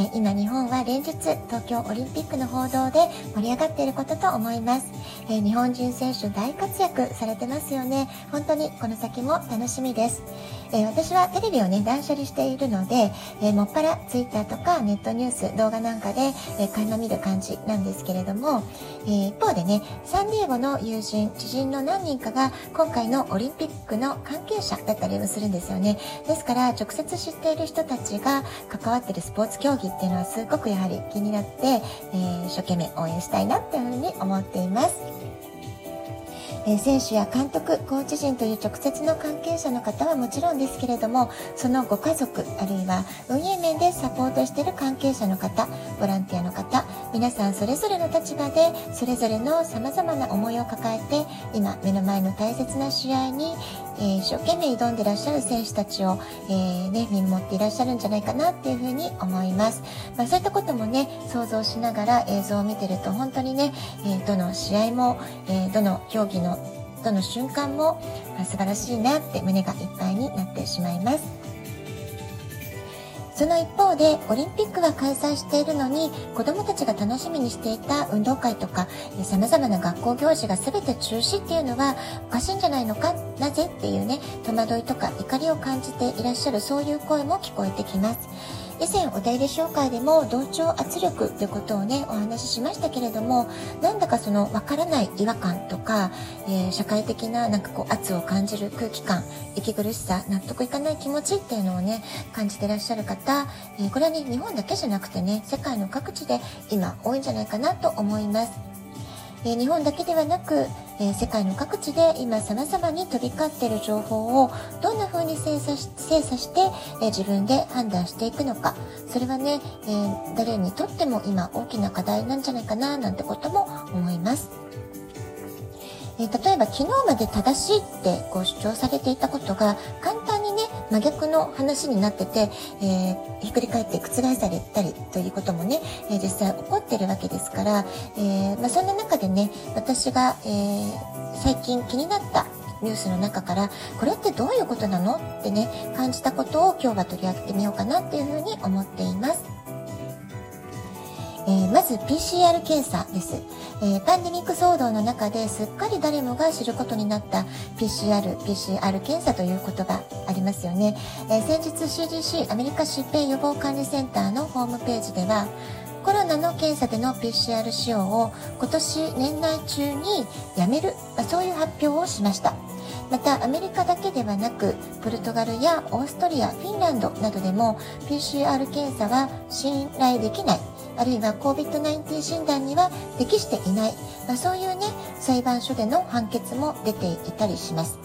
え今日本は連日東京オリンピックの報道で盛り上がっていることと思います、え日本人選手大活躍されてますよね。本当にこの先も楽しみです、え私はテレビをね断捨離しているので、えもっぱら Twitter とかネットニュース動画なんかで、え垣間見る感じなんですけれども、え一方でねサンディエゴの友人知人の何人かが今回のオリンピックの関係者だったりもするんですよね。ですから直接知っている人たちが関わってるスポーツ競技っていうのはすごくやはり気になって、えー、一生懸命応援したいなっていうふうに思っています。え選手や監督、コーチ陣という直接の関係者の方はもちろんですけれども、そのご家族、あるいは運営面でサポートしている関係者の方、ボランティアの方、皆さんそれぞれの立場で、それぞれの様々な思いを抱えて、今、目の前の大切な試合に、えー、一生懸命挑んでらっしゃる選手たちを、えー、ね、見守っていらっしゃるんじゃないかなっていうふうに思います。まあ、そういったこともね、想像しながら映像を見てると本当にね、えー、どの試合も、えどの競技のどの瞬間も、まあ、素晴らしいなって胸がいっぱいになってしまいます。その一方で、オリンピックは開催しているのに、子供たちが楽しみにしていた運動会とか、様々な学校行事が全て中止っていうのはおかしいんじゃないのか、なぜっていうね、戸惑いとか怒りを感じていらっしゃるそういう声も聞こえてきます。以前お便り紹介でも同調圧力ということをねお話ししましたけれどもなんだかそのわからない違和感とか、えー、社会的ななんかこう圧を感じる空気感息苦しさ納得いかない気持ちっていうのをね感じてらっしゃる方、えー、これはね日本だけじゃなくてね世界の各地で今多いんじゃないかなと思います。え日本だけではなく、え世界の各地で今様々に飛び交っている情報をどんな風に精査し精査して、え自分で判断していくのかそれはね、え、誰にとっても今大きな課題なんじゃないかななんてことも思います。え例えば昨日まで正しいってこう主張されていたことが簡単真逆の話になってて、えー、ひっくり返って覆されたりということもね、えー、実際起こってるわけですから、えー、まあ、そんな中でね私が、え最近気になったニュースの中からこれってどういうことなの？ってね感じたことを今日は取り上げてみようかなっていうふうに思っています。えー、まず PCR 検査です、えー、パンデミック騒動の中ですっかり誰もが知ることになった PCR、PCR 検査ということがありますよね、えー、先日 CDC アメリカ疾病予防管理センターのホームページではコロナの検査での PCR 使用を今年年内中にやめる、まあ、そういう発表をしました。またアメリカだけではなくポルトガルやオーストリアフィンランドなどでも PCR 検査は信頼できない。あるいは COVID-19 診断には適していない、まあ、そういうね裁判所での判決も出ていたりします。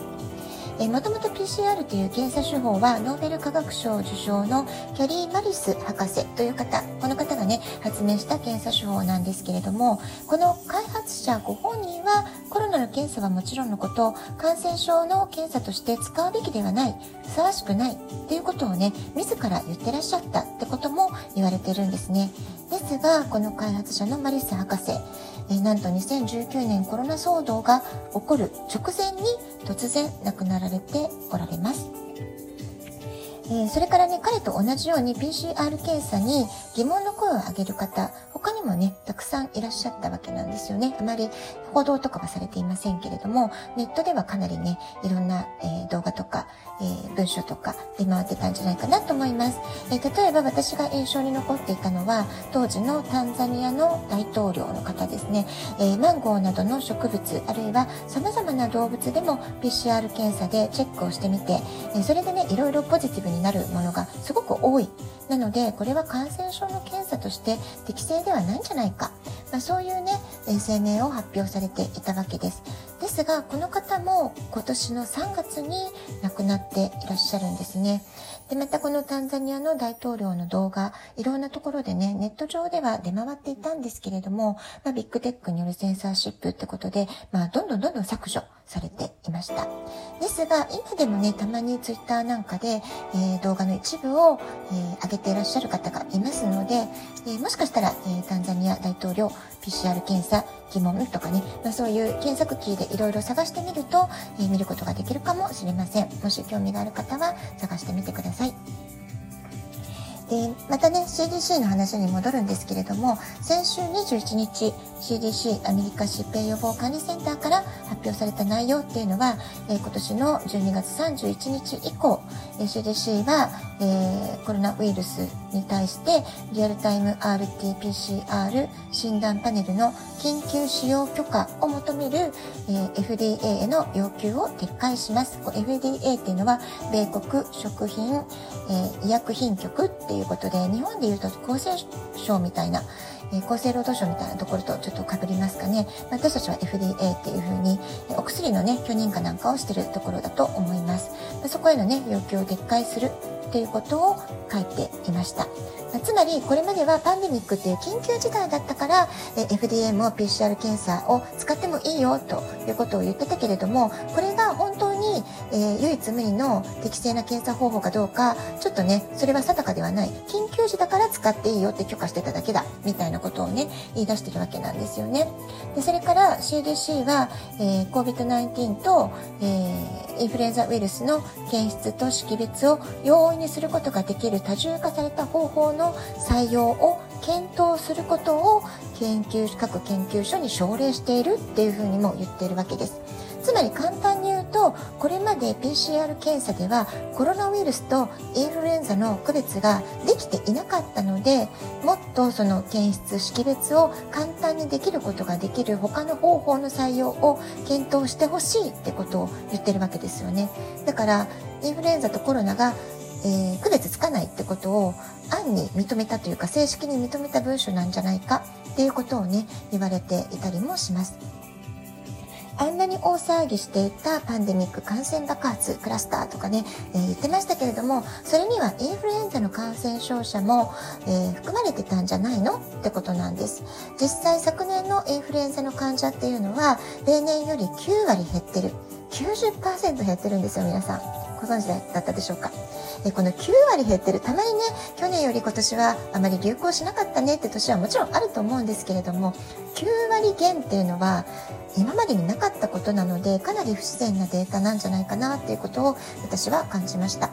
えもともと PCR という検査手法はノーベル化学賞受賞のキャリー・マリス博士という方この方がね発明した検査手法なんですけれどもこの開発者ご本人はコロナの検査はもちろんのこと感染症の検査として使うべきではないふさわしくないっていうことをね自ら言ってらっしゃったってことも言われてるんですねですがこの開発者のマリス博士えなんと2019年コロナ騒動が起こる直前に突然亡くなられておられます。えー、それからね、彼と同じように PCR 検査に疑問の声を上げる方、他にもね、たくさんいらっしゃったわけなんですよね。あまり報道とかはされていませんけれども、ネットではかなりね、いろんな、えー、動画とか、えー、文章とか出回ってたんじゃないかなと思います。えー、例えば私が印象に残っていたのは、当時のタンザニアの大統領の方ですね、えマンゴーなどの植物、あるいは様々な動物でも PCR 検査でチェックをしてみて、えそれでね、いろいろポジティブになるものがすごく多い。なので、これは感染症の検査として適正ではないんじゃないか。まあ、そういうね、声明を発表されていたわけです。ですですがこの方も今年の3月に亡くなっていらっしゃるんですね。で、またこのタンザニアの大統領の動画、いろんなところでね、ネット上では出回っていたんですけれども、まあ、ビッグテックによるセンサーシップってことで、まあ、どんどんどんどん削除されていました。ですが、今でもね、たまにツイッターなんかで、えー、動画の一部を、えー、上げていらっしゃる方がいますので、えー、もしかしたら、えタンザニア大統領 PCR 検査疑問とかね、まあ、そういう検索キーでいろいろ探してみると、え見ることができるかもしれません。もし興味がある方は探してみてください。でまたね CDC の話に戻るんですけれども先週21日 CDC アメリカ疾病予防管理センターから発表された内容っていうのは、えー、今年の12月31日以降、え、CDC は、えー、コロナウイルスに対してリアルタイム RT-PCR 診断パネルの緊急使用許可を求める、えー、FDA への要求を撤回します。FDA っていうのは米国食品、えー、医薬品局っていうことで日本でいうと厚生省みたいなえ厚生労働省みたいなところとちょっとかぶりますかね。私たちは FDA っていうふうに、お薬のね、許認可なんかをしてるところだと思います。そこへのね、要求を撤回するということを書いていました。つまり、これまではパンデミックという緊急事態だったから、FDA も PCR 検査を使ってもいいよということを言ってたけれども、これが本当えー、唯一無二の適正な検査方法かどうか、ちょっとね、それは定かではない。緊急時だから使っていいよって許可してただけだ、みたいなことをね、言い出してるわけなんですよね。で、それから CDC は、えー、COVID-19 と、えー、インフルエンザウイルスの検出と識別を容易にすることができる多重化された方法の採用を検討することを研究各研究所に奨励しているっていうふうにも言っているわけです。つまり簡単にとこれまで PCR 検査ではコロナウイルスとインフルエンザの区別ができていなかったのでもっとその検出識別を簡単にできることができる他の方法の採用を検討してほしいってことを言ってるわけですよねだからインフルエンザとコロナがえー、区別つかないってことを案に認めたというか正式に認めた文書なんじゃないかっていうことをね言われていたりもします。あんなに大騒ぎしていたパンデミック感染爆発クラスターとかね、えー、言ってましたけれどもそれにはインフルエンザの感染症者も、えー、含まれてたんじゃないの？ってことなんです。実際昨年のインフルエンザの患者っていうのは例年より9割減ってる。90%減ってるんですよ皆さん。ご存知だったでしょうか？えこの9割減ってるたまにね去年より今年はあまり流行しなかったねって年はもちろんあると思うんですけれども9割減っていうのは今までになかったことなのでかなり不自然なデータなんじゃないかなっていうことを私は感じました。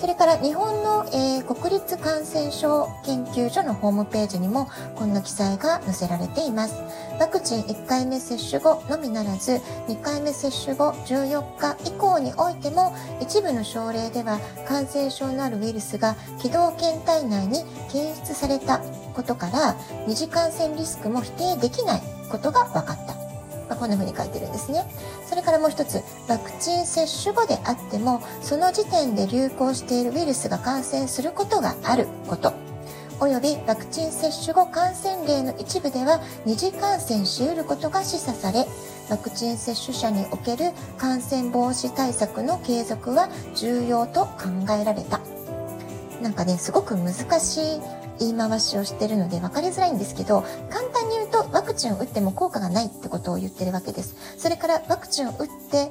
それから日本の、えー、国立感染症研究所のホームページにもこんな記載が載せられています。ワクチン1回目接種後のみならず2回目接種後14日以降においても一部の症例では感染症のあるウイルスが気道検体内に検出されたことから二次感染リスクも否定できないことが分かった。まあ、こんな風に書いてるんですね。それからもう一つ、ワクチン接種後であっても、その時点で流行しているウイルスが感染することがあること。およびワクチン接種後感染例の一部では二次感染し得ることが示唆され、ワクチン接種者における感染防止対策の継続は重要と考えられた。なんかね、すごく難しい言い回しをしてるので分かりづらいんですけど、簡単に言うとワクチンを打っても効果がないってことを言ってるわけです。それからワクチンを打って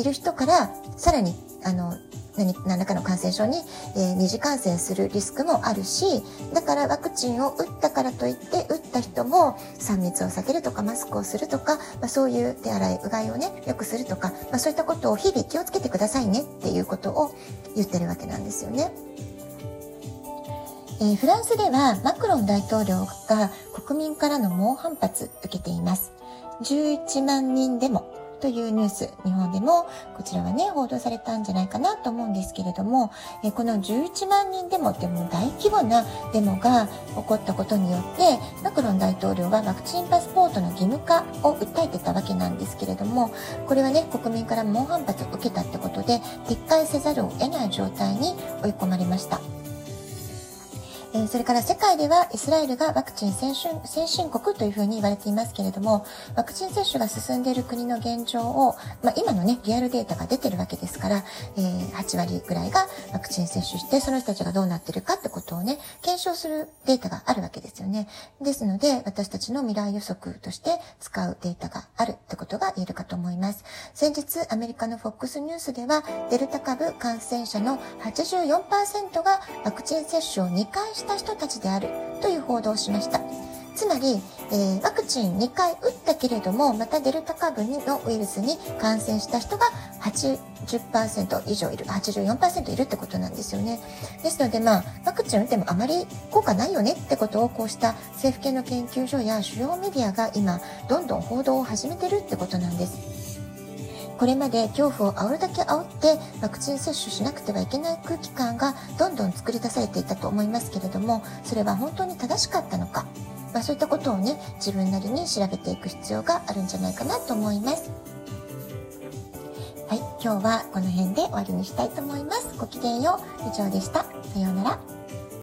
いる人から、さらに、あの、何何らかの感染症に、えー、二次感染するリスクもあるし、だからワクチンを打ったからといって、打った人も3密を避けるとか、マスクをするとか、まあ、そういう手洗い、うがいをね、よくするとか、まあ、そういったことを日々気をつけてくださいねっていうことを言ってるわけなんですよね。えー、フランスではマクロン大統領が国民からの猛反発受けています。11万人デモというニュース、日本でもこちらはね、報道されたんじゃないかなと思うんですけれども、えこの11万人デモってもう大規模なデモが起こったことによって、マクロン大統領はワクチンパスポートの義務化を訴えてたわけなんですけれども、これはね、国民から猛反発を受けたってことで、撤回せざるを得ない状態に追い込まれました。え、それから世界ではイスラエルがワクチン先進先進国というふうに言われていますけれども、ワクチン接種が進んでいる国の現状を、まあ、今のね、リアルデータが出てるわけですから、えー、8割ぐらいがワクチン接種して、その人たちがどうなってるかってことをね、検証するデータがあるわけですよね。ですので、私たちの未来予測として使うデータがあるってことが言えるかと思います。先日、アメリカの FOX ニュースでは、デルタ株感染者の84%がワクチン接種を2回した人たちであるという報道をしました。つまり、えー、ワクチン2回打ったけれども、またデルタ株のウイルスに感染した人が80%以上いる、84%いるってことなんですよね。ですので、まあ、ワクチン打ってもあまり効果ないよねってことを、こうした政府系の研究所や主要メディアが今、どんどん報道を始めてるってことなんです。これまで恐怖を煽るだけ煽ってワクチン接種しなくてはいけない空気感がどんどん作り出されていたと思いますけれどもそれは本当に正しかったのか、まあ、そういったことをね自分なりに調べていく必要があるんじゃないかなと思います。はい、今日はこの辺で終わりにしたいと思います。ごきげんよう。以上でした。さようなら。